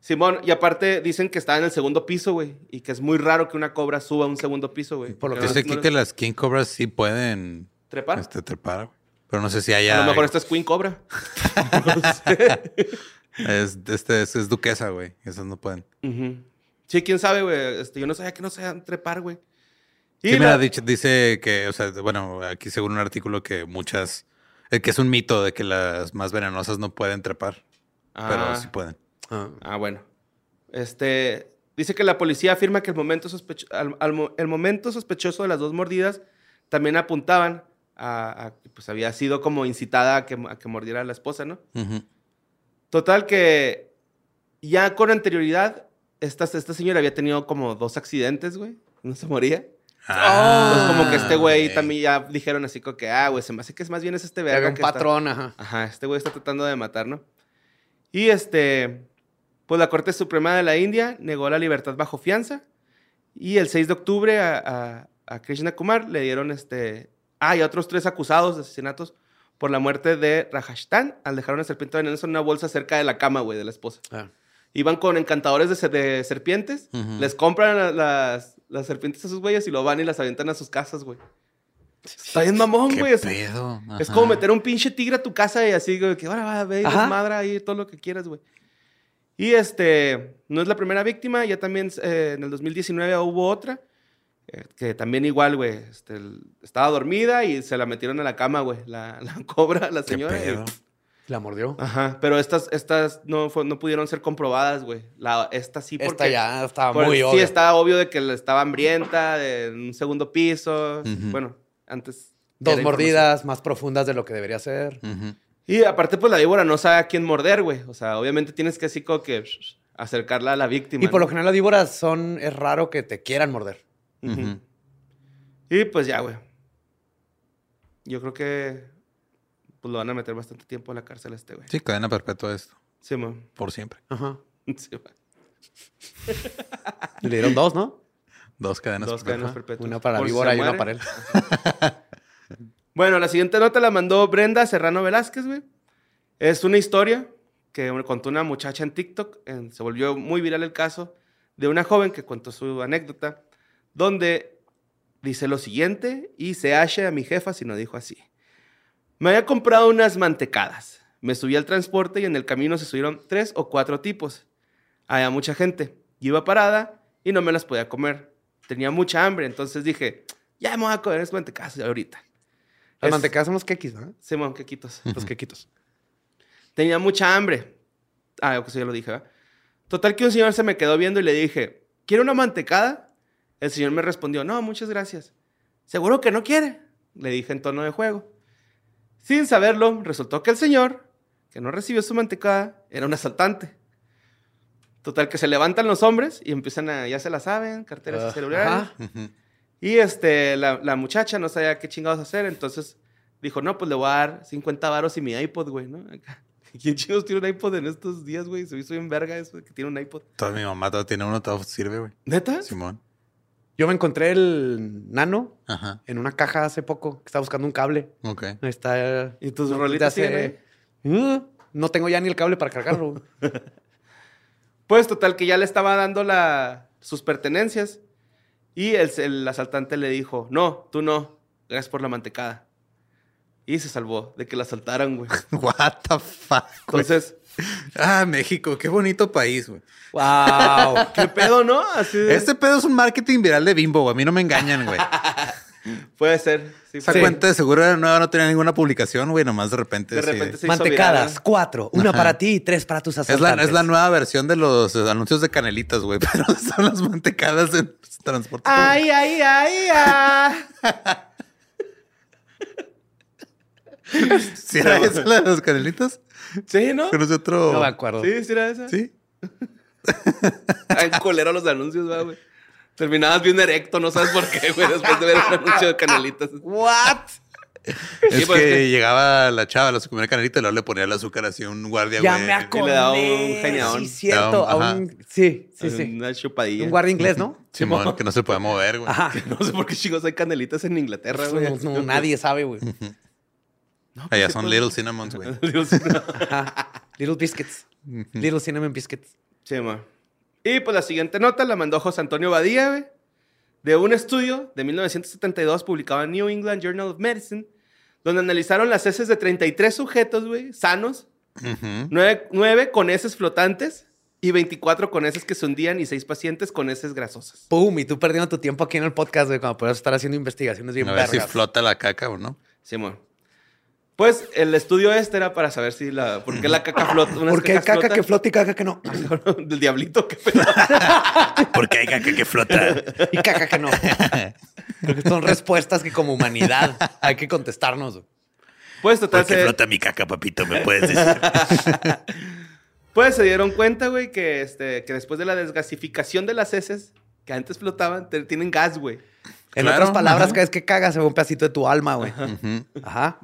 Simón, y aparte dicen que estaba en el segundo piso, güey. Y que es muy raro que una cobra suba a un segundo piso, güey. Por lo Porque Dice no- aquí no- que las King Cobras sí pueden ¿Trepar? este, trepar, güey. Pero no sé si haya. A lo mejor esta es Queen Cobra. es, este, es, es duquesa, güey. Esas no pueden. Ujú. Sí, quién sabe, güey. Este, yo no sabía que no sabían trepar, güey. Y Sí, la- mira, dice, dice que, o sea, bueno, aquí según un artículo que muchas, eh, que es un mito de que las más venenosas no pueden trepar, pero Ah. sí pueden. Ah, bueno. Este, dice que la policía afirma que el momento, sospecho- al- al mo- el momento sospechoso de las dos mordidas también apuntaban a, a que pues había sido como incitada a que, a que mordiera a la esposa, ¿no? Total que ya con anterioridad, esta, esta señora había tenido como dos accidentes, güey. No se moría. Ah, Entonces como que este güey también ya dijeron así como que, ah, güey, se me hace que es más bien es este verga un que está- patrón, ajá. Ajá, este güey está tratando de matar, ¿no? Y este, pues la Corte Suprema de la India negó la libertad bajo fianza. Y el 6 de octubre a, a- a Krishna Kumar le dieron este. Ah, y a otros tres acusados de asesinatos por la muerte de Rajasthan al dejar una serpiente venenosa en una bolsa cerca de la cama, güey, de la esposa. Ah. Iban con encantadores de, se- de serpientes, les compran la- las, las serpientes a sus güeyes y lo van y las aventan a sus casas, güey. Está bien mamón, ¿Qué güey. Es- como meter un pinche tigre a tu casa y así, güey, que ahora va, ve, desmadra ahí todo lo que quieras, güey. Y este, no es la primera víctima, ya también eh, en el 2019 hubo otra, eh, que también igual, güey, este, estaba dormida y se la metieron a la cama, güey, la, la cobra, la ¿Qué señora. y- pedo? La mordió. Ajá, pero estas, estas no, fue- no pudieron ser comprobadas, güey. La, esta sí, porque... Esta ya estaba por- muy Sí, obvia. estaba obvio de que estaba hambrienta, de- en un segundo piso. Ujú. Bueno, antes... Dos mordidas más profundas de lo que debería ser. Ujú. Y aparte, pues la víbora no sabe a quién morder, güey. O sea, obviamente tienes que así como que acercarla a la víctima. Y por lo general las víboras son... Es raro que te quieran morder. Ujú. Y pues ya, güey. Yo creo que pues lo van a meter bastante tiempo en la cárcel a este, güey. Sí, cadena perpetua esto, Sí, man. por siempre. Ajá. Sí, man. Le dieron dos, ¿no? Dos cadenas. Dos perpetuas. cadenas perpetuas. Una para Por víbora y una para él. Bueno, la siguiente nota la mandó Brenda Serrano Velázquez, güey. Es una historia que me contó una muchacha en TikTok. en- se volvió muy viral el caso de una joven que contó su anécdota, donde dice lo siguiente, y se hace a mi jefa si no dijo así. Me había comprado unas mantecadas. Me subí al transporte y en el camino se subieron tres o cuatro tipos. Había mucha gente. Yo iba parada y no me las podía comer. Tenía mucha hambre, entonces dije, ya me voy a comer esas mantecadas ahorita. Las Es- mantecadas son los quequis, ¿no? Simón, quequitos. Los quequitos. Tenía mucha hambre. Ah, eso ya lo dije, ¿verdad? Total que un señor se me quedó viendo y le dije, ¿quiere una mantecada? El señor me respondió, no, muchas gracias. ¿Seguro que no quiere? Le dije en tono de juego. Sin saberlo, resultó que el señor, que no recibió su mantecada, era un asaltante. Total que se levantan los hombres y empiezan a, ya se la saben, carteras y celulares. Y este, la, la muchacha no sabía qué chingados hacer, entonces dijo, no, pues le voy a dar 50 varos y mi iPod, güey, ¿no? ¿Quién chingados tiene un iPod en estos días, güey? Se hizo bien verga eso que tiene un iPod. Toda mi mamá todavía tiene uno, todo sirve, güey. ¿Neta? Simón. Yo me encontré el nano Ajá. en una caja hace poco. que Estaba buscando un cable. Ok. Ahí Está. ¿Y tus no, rolitas hace- Uh, no tengo ya ni el cable para cargarlo. Pues total que ya le estaba dando la, sus pertenencias y el, el asaltante le dijo, no, tú no, gracias por la mantecada. Y se salvó de que la asaltaran, güey. What the fuck, güey. Entonces, Ah, México, qué bonito país, güey. wow. ¿qué pedo, no? Así de- Este pedo es un marketing viral de bimbo, güey. A mí no me engañan, güey. Puede ser. Sí, Esa cuenta de seguro era nueva, no tenía ninguna publicación, güey. Nomás de repente. De sí. repente se hizo Mantecadas, viral. cuatro. Una para ti y tres para tus Es la, asaltantes. es la nueva versión de los eh, anuncios de canelitas, güey. Pero son las mantecadas en transporte. Ay, ay, ay, ay. ¿Sí era esa la de los canelitas? Sí, ¿no? Conoce otro. No me acuerdo. Sí, sí era esa. Sí. Ay, colero los anuncios, va, güey. Terminabas bien erecto, no sabes por qué, güey, después de ver el anuncio de canelitas. What? Es Sí, pues, que que- llegaba la chava a su primera canelita y luego le ponía el azúcar así a un guardia, Ya güey. me acordé. le daba un genión. Sí, cierto. A un- sí, sí, sí. Una chupadilla. Un guardia inglés, ¿no? Simón, que no se puede mover, güey. Ajá. No sé por qué chicos hay canelitas en Inglaterra, güey. No, no, nadie sabe, güey. Allá son Little Cinnamons, güey. Ajá. Little biscuits. Little cinnamon biscuits. Sí, ma. Y pues la siguiente nota la mandó José Antonio Badía, güey. De un estudio de 1972 publicado en New England Journal of Medicine, donde analizaron las heces de 33 sujetos, güey, sanos, Ujú. 9, con heces flotantes y 24 con heces que se hundían y 6 pacientes con heces grasosas. Pum, y tú perdiendo tu tiempo aquí en el podcast, güey, cuando puedes estar haciendo investigaciones bien A ver si vergas. flota la caca o no. Simón. Pues el estudio este era para saber si la. ¿Por qué la caca flota? Porque hay caca que flota y caca que no. Del diablito, qué pedo. Porque hay caca que flota. Y caca que no. Creo que son respuestas que como humanidad hay que contestarnos. Pues total, se, mi caca, papito, me puedes decir. pues se dieron cuenta, güey, que, este, que después de la desgasificación de las heces, que antes flotaban, te- tienen gas, güey. En Claro, otras palabras, cada vez que cagas se ve un pedacito de tu alma, güey. Ajá.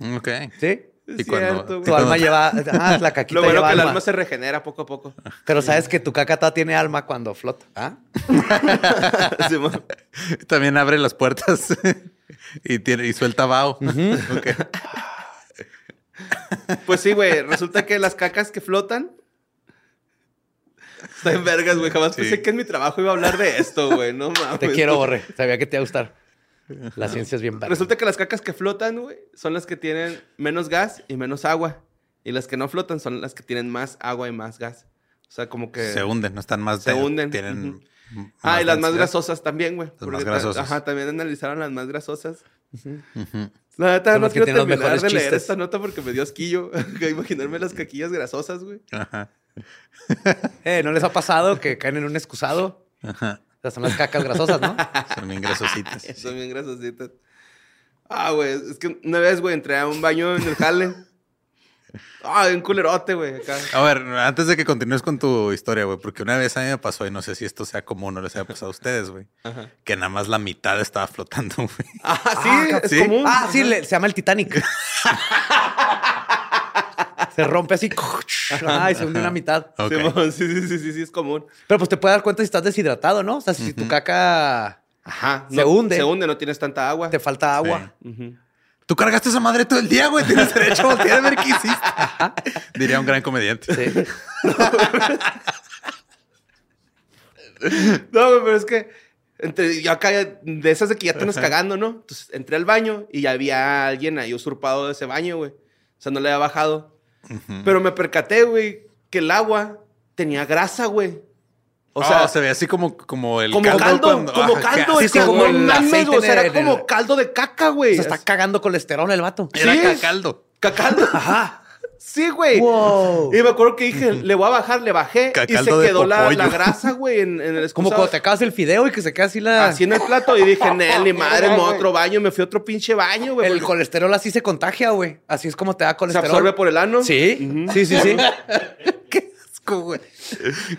Ok. ¿Sí? Y cuando-. Tu alma lleva... Ah, la caquita Lo bueno lleva que el alma. alma se regenera poco a poco. Pero sabes que tu caca todavía tiene alma cuando flota. ¿Ah? También abre las puertas y, tiene, y suelta vaho. Pues sí, güey. Resulta que las cacas que flotan. Están en vergas, güey. Jamás Sí. pensé que en mi trabajo iba a hablar de esto, güey. No mames. Te quiero, Borre. Sabía que te iba a gustar. La ciencia es bien verga. Resulta que las cacas que flotan, güey, son las que tienen menos gas y menos agua. Y las que no flotan son las que tienen más agua y más gas. O sea, como que... Se hunden, no están más. Se de- hunden. Tienen. Ah, y las más grasosas también, güey. Porque más grasosas. Ajá, también analizaron las más grasosas. Ujú. La neta, no las quiero terminar de leer chistes. esta nota porque me dio asquillo. Imaginarme las caquillas grasosas, güey. Ajá. Eh, ¿No les ha pasado que caen en un excusado? Ajá. Sea, son las cacas grasosas, ¿no? Son bien grasositas. Son bien grasositas. Ah, güey, es que una vez, güey, entré a un baño en el jale. Ah, un culerote, güey. A ver, antes de que continúes con tu historia, güey, porque una vez a mí me pasó, y no sé si esto sea común o les haya pasado a ustedes, güey, Ajá. que nada más la mitad estaba flotando, güey. Ah, sí, Ah, es ¿sí? común. Ah, sí, le- se llama el Titanic. Se rompe así. Ajá, y se hunde una mitad. Sí, sí, sí, sí, sí, es común. Pero pues te puedes dar cuenta si estás deshidratado, ¿no? O sea, si tu caca Ajá. Se no- hunde. Se hunde, no tienes tanta agua. te falta agua. Tú cargaste esa madre todo el día, güey. Tienes derecho a voltear a ver qué hiciste. Diría un gran comediante. Sí. No, güey, pero es que entre, yo acá de esas de que ya te andas cagando, ¿no? Entonces entré al baño y ya había alguien ahí usurpado de ese baño, güey. O sea, no le había bajado. Pero me percaté, güey, que el agua tenía grasa, güey. O sea, sea, se ve así como, como el como caldo. caldo, cuando- como Ajá, caldo, es sí, como, como el mames, o sea, era el- como caldo de caca, güey. O sea, está cagando colesterol el vato. Era Sí. cacaldo. Cacaldo. Ajá. Sí, güey. Wow. Y me acuerdo que dije, le voy a bajar, le bajé y se quedó la, grasa, güey, en, en el Como excusado. cuando te acabas el fideo y que se queda así la... Así en el plato y dije, Nel, ni madre, me voy a otro baño, me fui a otro pinche baño, güey. el porque colesterol así se contagia, güey. Así es como te da Se colesterol. absorbe por el ano. Sí, sí, sí, sí. Qué asco, güey.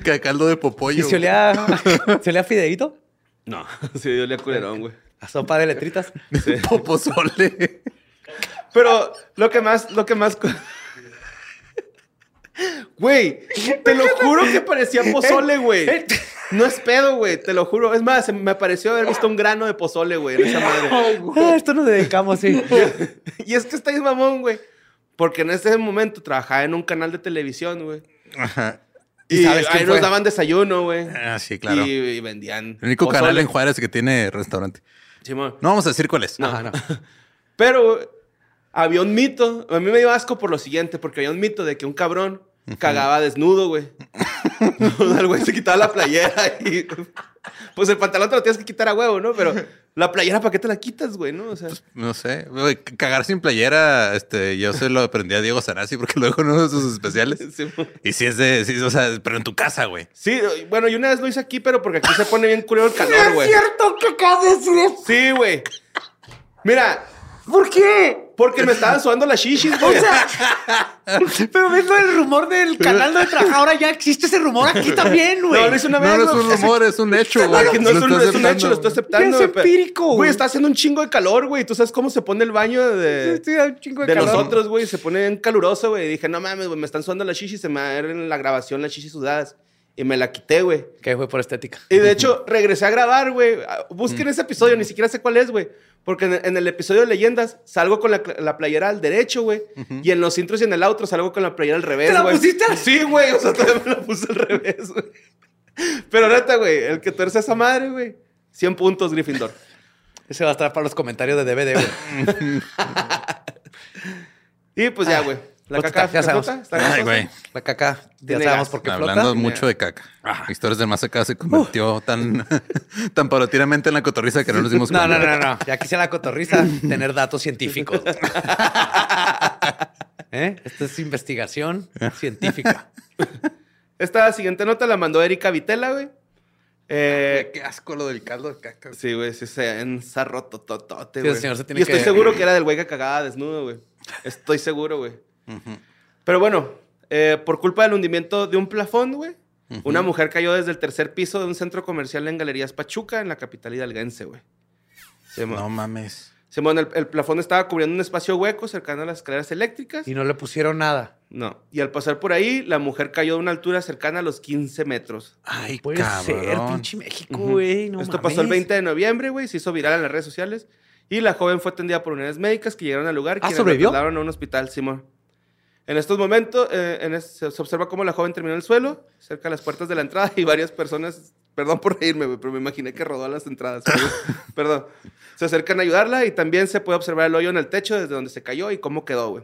Cacaldo de ¿Y popollo. se olía, se olía a fideíto? No, sí, yo le culerón, güey. A sopa de letritas. Popozole. Pero lo que más, lo que más... Güey, te lo juro que parecía pozole, güey. No es pedo, güey, te lo juro. Es más, me pareció haber visto un grano de pozole, güey, en esa madre. Ah, esto nos dedicamos, sí. Y es que está ahí mamón, güey. Porque en ese momento trabajaba en un canal de televisión, güey. Ajá. Y, ¿Y sabes quién ahí nos daban desayuno, güey. Ah, sí, claro. Y, y vendían. El único pozole. canal en Juárez que tiene restaurante. Simón. No vamos a decir cuál es. Ajá, no. Pero había un mito. A mí me dio asco por lo siguiente, porque había un mito de que un cabrón cagaba desnudo, güey. el güey se quitaba la playera y. Pues el pantalón te lo tienes que quitar a huevo, ¿no? Pero la playera, ¿para qué te la quitas, güey? ¿No? O sea. No sé. Güey, Cagar sin playera, este, yo se lo aprendí a Diego Sanasi porque luego en uno de sus especiales. Simón. Y si es de, sí, o sea, pero en tu casa, güey. Sí, bueno, y una vez lo hice aquí, pero porque aquí se pone bien culero el calor, güey. cierto que acabas de decir eso. Sí, güey. Mira, ¿Por qué? porque me estaban sudando las shishis, güey. Pero ves lo del rumor del canal donde trabaja. Ahora ya existe ese rumor aquí también, güey. No, lo hice una No, vez. no es güey. un rumor, es un hecho, güey. Que no es un, es un hecho, lo estoy aceptando. Es güey, pero- empírico, güey. Güey, está haciendo un chingo de calor, güey. ¿Tú sabes cómo se pone el baño de, Estoy a un chingo de, de calor. nosotros, güey? Se pone bien caluroso, güey. Y dije, no mames, güey, me están sudando las chichis. Se me va a ver en la grabación las chichis sudadas. Y me la quité, güey. Que fue por estética. Y de hecho, regresé a grabar, güey. Busquen ese episodio, ni siquiera sé cuál es, güey. Porque en, en el episodio de Leyendas salgo con la, la playera al derecho, güey. Y en los intros y en el outro salgo con la playera al revés, ¿Te la pusiste Sí, güey. O sea, todavía me la puse al revés, güey. Pero neta, güey, el que tuerce esa madre, güey. 100 puntos, Gryffindor. Ese va a estar para los comentarios de DVD, güey. Y pues ya, güey. La caca ya sabemos. Ay, güey. La caca, ya sabemos por qué Hablando mucho de caca. Historias del más acá se convirtió tan, tan paulatinamente en la cotorriza que no nos dimos No, cuenta. no, no, no. Ya quisiera la cotorriza tener datos científicos. ¿Eh? Esta es investigación científica. Esta siguiente nota la mandó Erika Vitela, güey. Eh, Qué asco lo del caldo de caca. sí, güey, sí se ensarró tototote, Sí, el güey. señor se tiene y estoy que- seguro que era del güey que cagaba desnudo, güey. Estoy seguro, güey. Pero bueno, eh, por culpa del hundimiento de un plafón, güey, una mujer cayó desde el tercer piso de un centro comercial en Galerías Pachuca, en la capital hidalguense, güey. No mames. Simón, el, el plafón estaba cubriendo un espacio hueco cercano a las escaleras eléctricas. Y no le pusieron nada. No. Y al pasar por ahí, la mujer cayó de una altura cercana a los 15 metros. Ay, Puede ser, pinche México, güey. No Esto pasó el mames. 20 de noviembre, güey. Se hizo viral en las redes sociales. Y la joven fue atendida por unidades médicas que llegaron al lugar. Ah, ¿sobrevivió? a un hospital, Simón. En estos momentos, eh, en se se observa cómo la joven terminó en el suelo, cerca de las puertas de la entrada, y varias personas, perdón por reírme, pero me imaginé que rodó a las entradas. pero- perdón. Se acercan a ayudarla y también se puede observar el hoyo en el techo desde donde se cayó y cómo quedó, güey.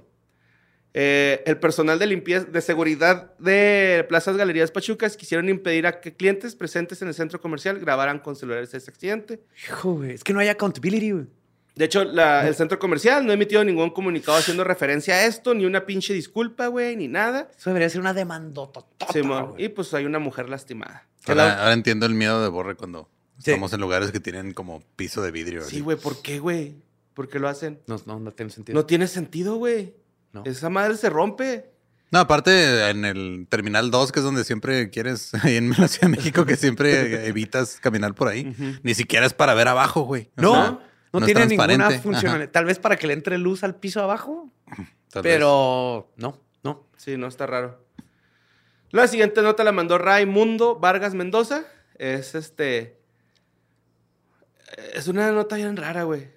Eh, el personal de limpieza, de seguridad de Plazas Galerías Pachucas quisieron impedir a que clientes presentes en el centro comercial grabaran con celulares ese accidente. Hijo, güey. Es que no hay accountability, güey. De hecho, la- el centro comercial no ha emitido ningún comunicado haciendo referencia a esto, ni una pinche disculpa, güey, ni nada. Eso debería ser una demandototota, Simón. güey. Y pues hay una mujer lastimada. Ahora, ahora entiendo el miedo de Borre cuando Sí. estamos en lugares que tienen como piso de vidrio. Sí, güey, ¿por qué, güey? ¿Por qué lo hacen? No, no, no tiene sentido. No tiene sentido, güey. No. Esa madre se rompe. No, aparte en el Terminal 2, que es donde siempre quieres, ahí en la Ciudad de México, que siempre evitas caminar por ahí. Ni siquiera es para ver abajo, güey. O No, sea, no, tiene ninguna funcionalidad. Ajá. Tal vez para que le entre luz al piso abajo, Tal vez. pero no. No. Sí, no, está raro. La siguiente nota la mandó Raimundo Vargas Mendoza. Es este. Es una nota bien rara, güey.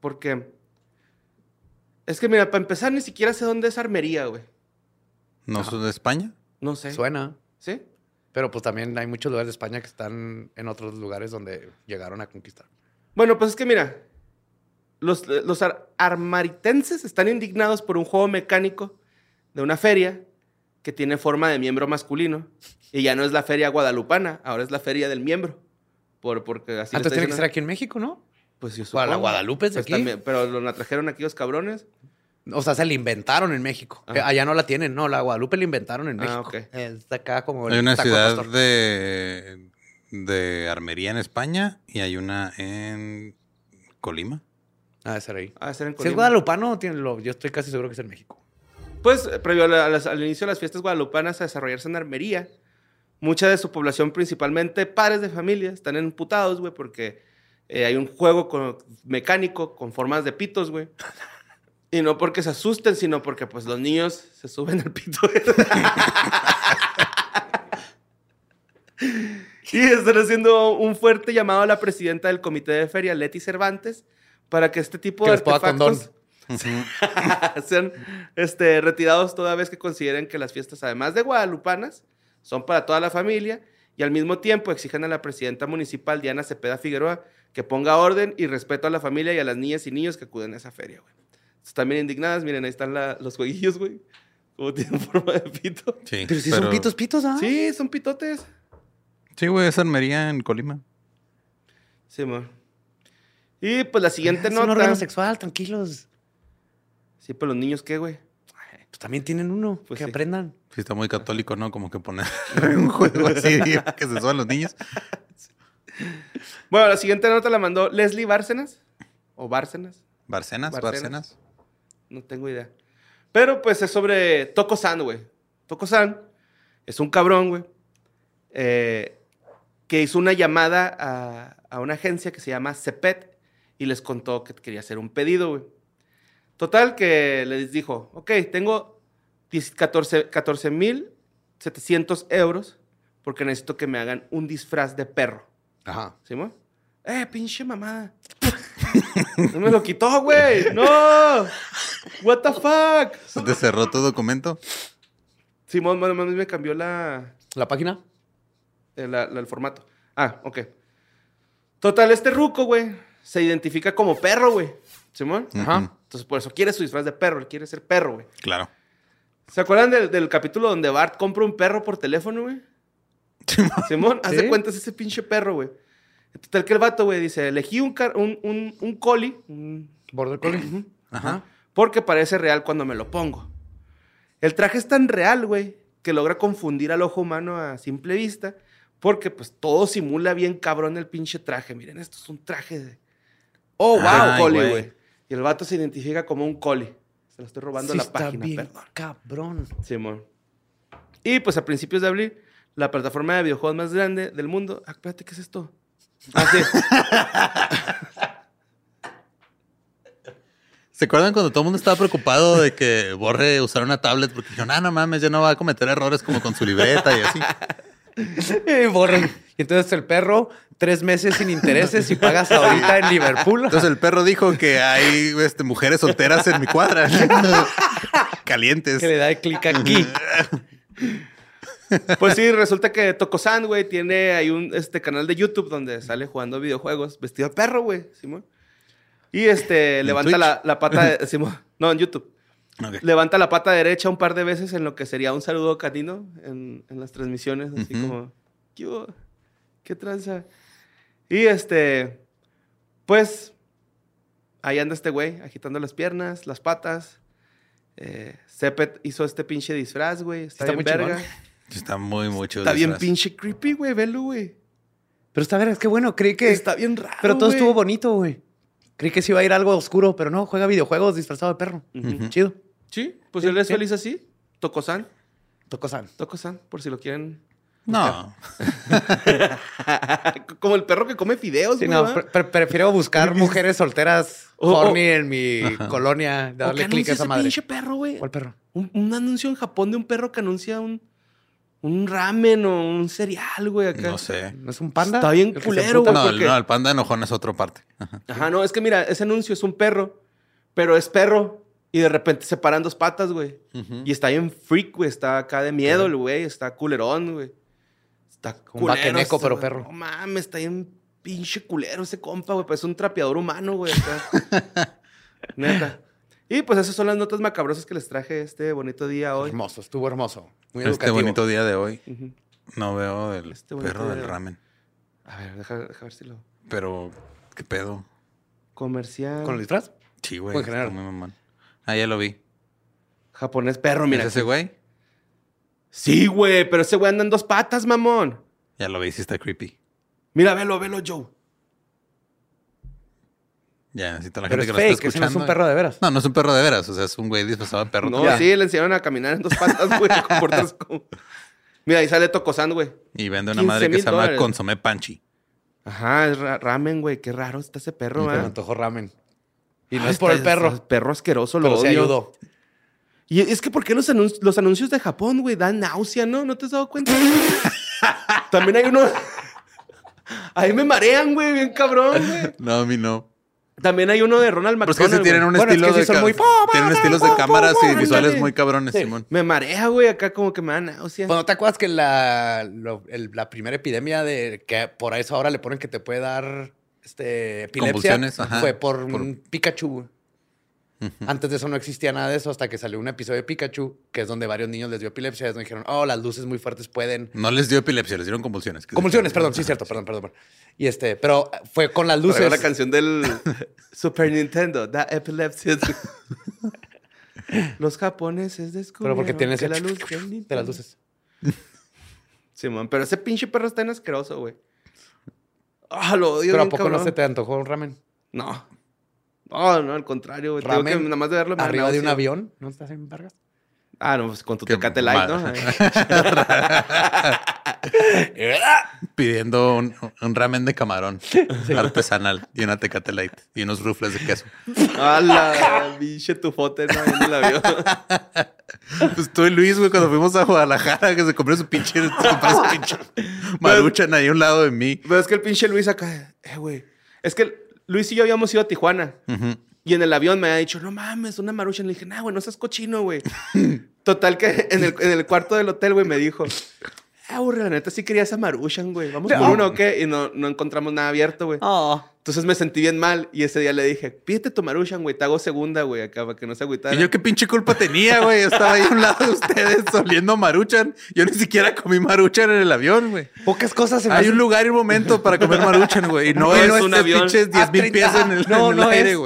Porque. Es que, mira, para empezar, ni siquiera sé dónde es armería, güey. ¿No son de España? No sé. Suena. ¿Sí? Pero pues también hay muchos lugares de España que están en otros lugares donde llegaron a conquistar. Bueno, pues es que mira, los, los ar- armaritenses están indignados por un juego mecánico de una feria que tiene forma de miembro masculino. Y ya no es la feria guadalupana, ahora es la feria del miembro. Por, porque así Ah, Entonces está tiene que ser aquí en México, ¿no? Pues yo supongo. Guadalupe es de Pues aquí. también, pero lo la trajeron aquí los cabrones. O sea, se la inventaron en México. Ajá. Eh, Allá no la tienen, no. La Guadalupe la inventaron en Ah, México. ok. Es de acá como el Hay una ciudad pastor. de, de armería en España y hay una en Colima. Ah, de ser ahí. Ah, ser en Si es Colima. guadalupano, tiene lo- yo estoy casi seguro que es en México. Pues, eh, previo a la- a las- al inicio de las fiestas guadalupanas a desarrollarse en armería, mucha de su población, principalmente padres de familia, están emputados, güey, porque eh, hay un juego con- mecánico con formas de pitos, güey. Y no porque se asusten, sino porque pues los niños se suben al pito. y están haciendo un fuerte llamado a la presidenta del comité de feria, Leti Cervantes, para que este tipo Que de artefactos sean este, retirados toda vez que consideren que las fiestas, además de guadalupanas, son para toda la familia y al mismo tiempo exigen a la presidenta municipal, Diana Cepeda Figueroa, que ponga orden y respeto a la familia y a las niñas y niños que acuden a esa feria, güey. Están bien indignadas, miren, ahí están la- los jueguillos, güey. Como tienen forma de pito. Sí, Pero si son pitos, pitos, ¿ah? Sí, son pitotes. Sí, güey, es armería en Colima. Sí, amor. Y pues la siguiente Es nota. un órgano sexual, tranquilos. Sí, pero los niños, ¿qué, güey? Pues también tienen uno. Pues que sí. aprendan. Sí, está muy católico, ¿no? Como que poner un juego así que se suban los niños. Bueno, la siguiente nota la mandó Leslie Bárcenas. O Bárcenas. Barcenas. Barcenas. No tengo idea. Pero pues es sobre Toco San, güey. Toco San es un cabrón, güey. eh, que hizo una llamada a, a una agencia que se llama Cepet y les contó que quería hacer un pedido, güey. Total que les dijo, ok, tengo 10 14 mil 700 euros porque necesito que me hagan un disfraz de perro. Ajá. ¿Simón? ¡Eh, pinche mamá! no me lo quitó, güey. ¡No! ¿What the fuck? ¿Se te cerró tu documento? Simón, bueno, más bien me cambió la, ¿La página? El, la- el formato. Ah, ok. Total, este ruco, güey, se identifica como perro, güey. ¿Simón? Ajá. Entonces, por eso quiere su disfraz de perro. Él quiere ser perro, güey. Claro. ¿Se acuerdan del, del capítulo donde Bart compra un perro por teléfono, güey? Simón, haz de ¿Sí? cuentas ese pinche perro, güey. Total que el vato, güey, dice, elegí un, car- un, un, un collie, un- Border Collie. Ajá. porque parece real cuando me lo pongo. El traje es tan real, güey, que logra confundir al ojo humano a simple vista, porque pues todo simula bien cabrón el pinche traje. Miren, esto es un traje de... Oh, wow, collie, güey. Y el vato se identifica como un collie. Se lo estoy robando Sí la está página, bien perdón. cabrón. Simón. Y pues a principios de abril, la plataforma de videojuegos más grande del mundo. Ah, espérate, ¿qué es esto? Ah, sí. ¿Se acuerdan cuando todo el mundo estaba preocupado de que Borre usara una tablet? Porque dijo, no, no mames, ya no va a cometer errores como con su libreta y así. Y borran. Y entonces el perro, tres meses sin intereses y pagas ahorita en Liverpool. Entonces el perro dijo que hay este, mujeres solteras en mi cuadra. Calientes. que le da clic aquí. Pues sí, resulta que Tokosan, güey, tiene ahí un este, canal de YouTube donde sale jugando videojuegos vestido de perro, güey, Simón. Y este, levanta la, la pata de... Simón, no, en YouTube. Levanta la pata derecha un par de veces en lo que sería un saludo canino en, en las transmisiones, así como, ¿qué hubo? ¿Qué tranza? Y este, pues, ahí anda este güey, agitando las piernas, las patas. Eh, Sepet hizo este pinche disfraz, güey. Está, Está bien muy chingón. verga. Está muy mucho. Está bien pinche creepy, güey. Velo, güey. Pero está verga, es que bueno, creí que. Está bien raro, Pero todo güey. estuvo bonito, güey. Creí que se iba a ir algo oscuro, pero no, juega videojuegos disfrazado de perro. Chido. Sí, pues Sí, él es sí. feliz así. Tokosan. Tocosan. Tokosan, por si lo quieren No. Como el perro que come fideos, Sí, güey. no, ¿va? pre- pre- prefiero buscar mujeres solteras horny en mi colonia, ¿O darle qué clic a esa ese madre. pinche perro, güey? ¿Cuál perro? Un, un anuncio en Japón de un perro que anuncia un, un ramen o un cereal, güey, acá. No sé. ¿No es un panda? Está bien culero, güey. No, porque- no, el panda enojón es otra parte. Ajá. Ajá, no, es que mira, ese anuncio es un perro, pero es perro. Y de repente se paran dos patas, güey. Y está bien freak, güey. Está acá de miedo el güey. Está culerón, güey. Está Un culero. vaqueneco, ese, pero güey. perro. No mames, está bien pinche culero ese compa, güey. Pues es un trapeador humano, güey. acá. Neta. Y pues esas son las notas macabrosas que les traje este bonito día hoy. Hermoso, estuvo hermoso. Muy Este educativo. bonito día de hoy no veo el Este perro del de- ramen. A ver, deja, deja ver si lo... Pero, ¿qué pedo? Comercial. ¿Con el disfraz? Sí, güey. En general. muy mamón. Ah, ya lo vi. Japonés perro, mira. ¿Es ese güey? Sí, güey, pero ese güey anda en dos patas, mamón. Ya lo vi, sí está creepy. Mira, velo, velo, Joe. Ya, necesito la Pero gente es que lo está fake, ese no escuchando. es un perro de veras. No, no es un perro de veras. O sea, es un güey disfrazado de perro. No, Ya. sí, le enseñaron a caminar en dos patas, güey. como- Mira, ahí sale Tocosán, güey. Y vende una 15 madre que se llama dólares. Consomé Panchi. Ajá, es ra- ramen, güey. Qué raro está ese perro, me ¿verdad? antojó ramen. Y no Ah, es por el está- perro, está- Perro asqueroso, lo pero se odio. ayudó. Y es que, ¿por qué los, anun- los anuncios de Japón, güey, dan náusea, no? ¿No te has dado cuenta? También hay uno... Ahí me marean, güey, bien cabrón, güey. No, a mí no. También hay uno de Ronald Pero es McDonald, que sí tienen güey. un Bueno, es estilo que sí de son muy- tienen estilos de ¡Po, po, cámaras y visuales muy cabrones, Sí. Simón. Me marea, güey, acá como que me da náusea. Pues, ¿no te acuerdas que la, lo- el- la primera epidemia de que por eso ahora le ponen que te puede dar este, epilepsia Convulsiones, ajá. fue por, Por- un Pikachu? Antes de eso no existía nada de eso hasta que salió un episodio de Pikachu, que es donde varios niños les dio epilepsia. Donde dijeron, oh, las luces muy fuertes pueden. No les dio epilepsia, les dieron convulsiones. Convulsiones, perdón, sí, cierto, perdón, perdón. perdón. Y este, pero fue con las luces. la canción del Super Nintendo, Da Epilepsy. Los japoneses descubrieron Pero porque tiene que ese la luz de las luces. Simón, pero ese pinche perro está en asqueroso, güey. Ah, lo odio Pero ¿a poco no se te antojó un ramen? No. No, no, al contrario, güey. Tengo que ¿Ramen nada más de verlo me arriba de un avión? ¿No estás en Vargas? Ah, no, pues con tu Qué Tecate Light, ¿no? Pidiendo un, un ramen de camarón artesanal y una tecate light y unos rufles de queso. A la pinche tufote, ¿no? En el avión. Pues tú y Luis, güey, cuando fuimos a Guadalajara, que se compró su pinche, se compró su pinche maruchan ahí a un lado de mí. Pero es que el pinche Luis acá, eh, güey. Es que Luis y yo habíamos ido a Tijuana. Y en el avión me había dicho, no mames, una maruchan. Le dije, nah, güey, no seas cochino, güey. Total que en el, en el cuarto del hotel, güey, me dijo, ah, güey, la neta sí quería esa maruchan, güey. ¿Vamos por No. uno o qué? Y no, no encontramos nada abierto, güey. Entonces me sentí bien mal. Y ese día le dije, pídete tu maruchan, güey. Te hago segunda, güey, acá, para que no se agüitara. Y yo qué pinche culpa tenía, güey. Estaba ahí a un lado de ustedes oliendo maruchan. Yo ni siquiera comí maruchan en el avión, güey. Pocas cosas se me Hay hacen- un lugar y un momento para comer maruchan, güey. Y no, No es es un un avión. pinches 10 mil Ah, pies treinta. en el, no, en el no aire, es.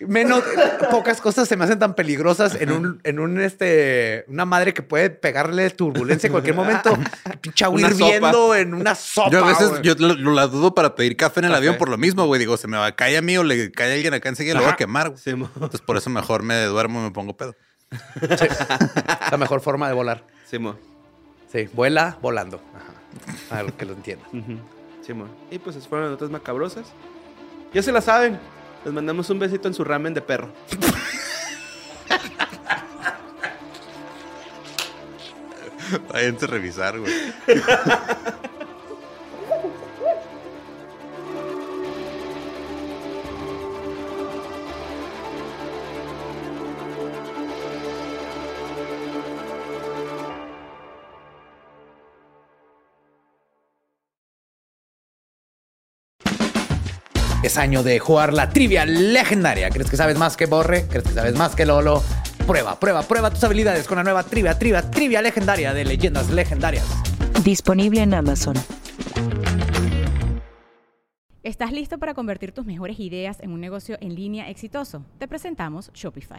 Menos, pocas cosas se me hacen tan peligrosas en un, en un, este, una madre que puede pegarle turbulencia en cualquier momento. Pinche agua hirviendo en una sopa. Yo a veces güey. yo lo, lo la dudo para pedir café en el Café. avión por lo mismo, güey. Digo, se me va a caer a mí o le cae a alguien acá enseguida, lo voy a quemar, güey. Sí, mo. Entonces por eso mejor me duermo y me pongo pedo. la mejor forma de volar. Sí, mo. Sí, vuela volando. Ajá. A lo que lo entienda. Ujú. Sí, mo. Y pues fueron las notas macabrosas. Ya se la saben. Les mandamos un besito en su ramen de perro. Váyanse a revisar, güey. Es año de jugar la trivia legendaria. ¿Crees que sabes más que Borre? ¿Crees que sabes más que Lolo? Prueba, prueba, prueba tus habilidades con la nueva trivia, trivia, trivia legendaria de leyendas legendarias. Disponible en Amazon. ¿Estás listo para convertir tus mejores ideas en un negocio en línea exitoso? Te presentamos Shopify.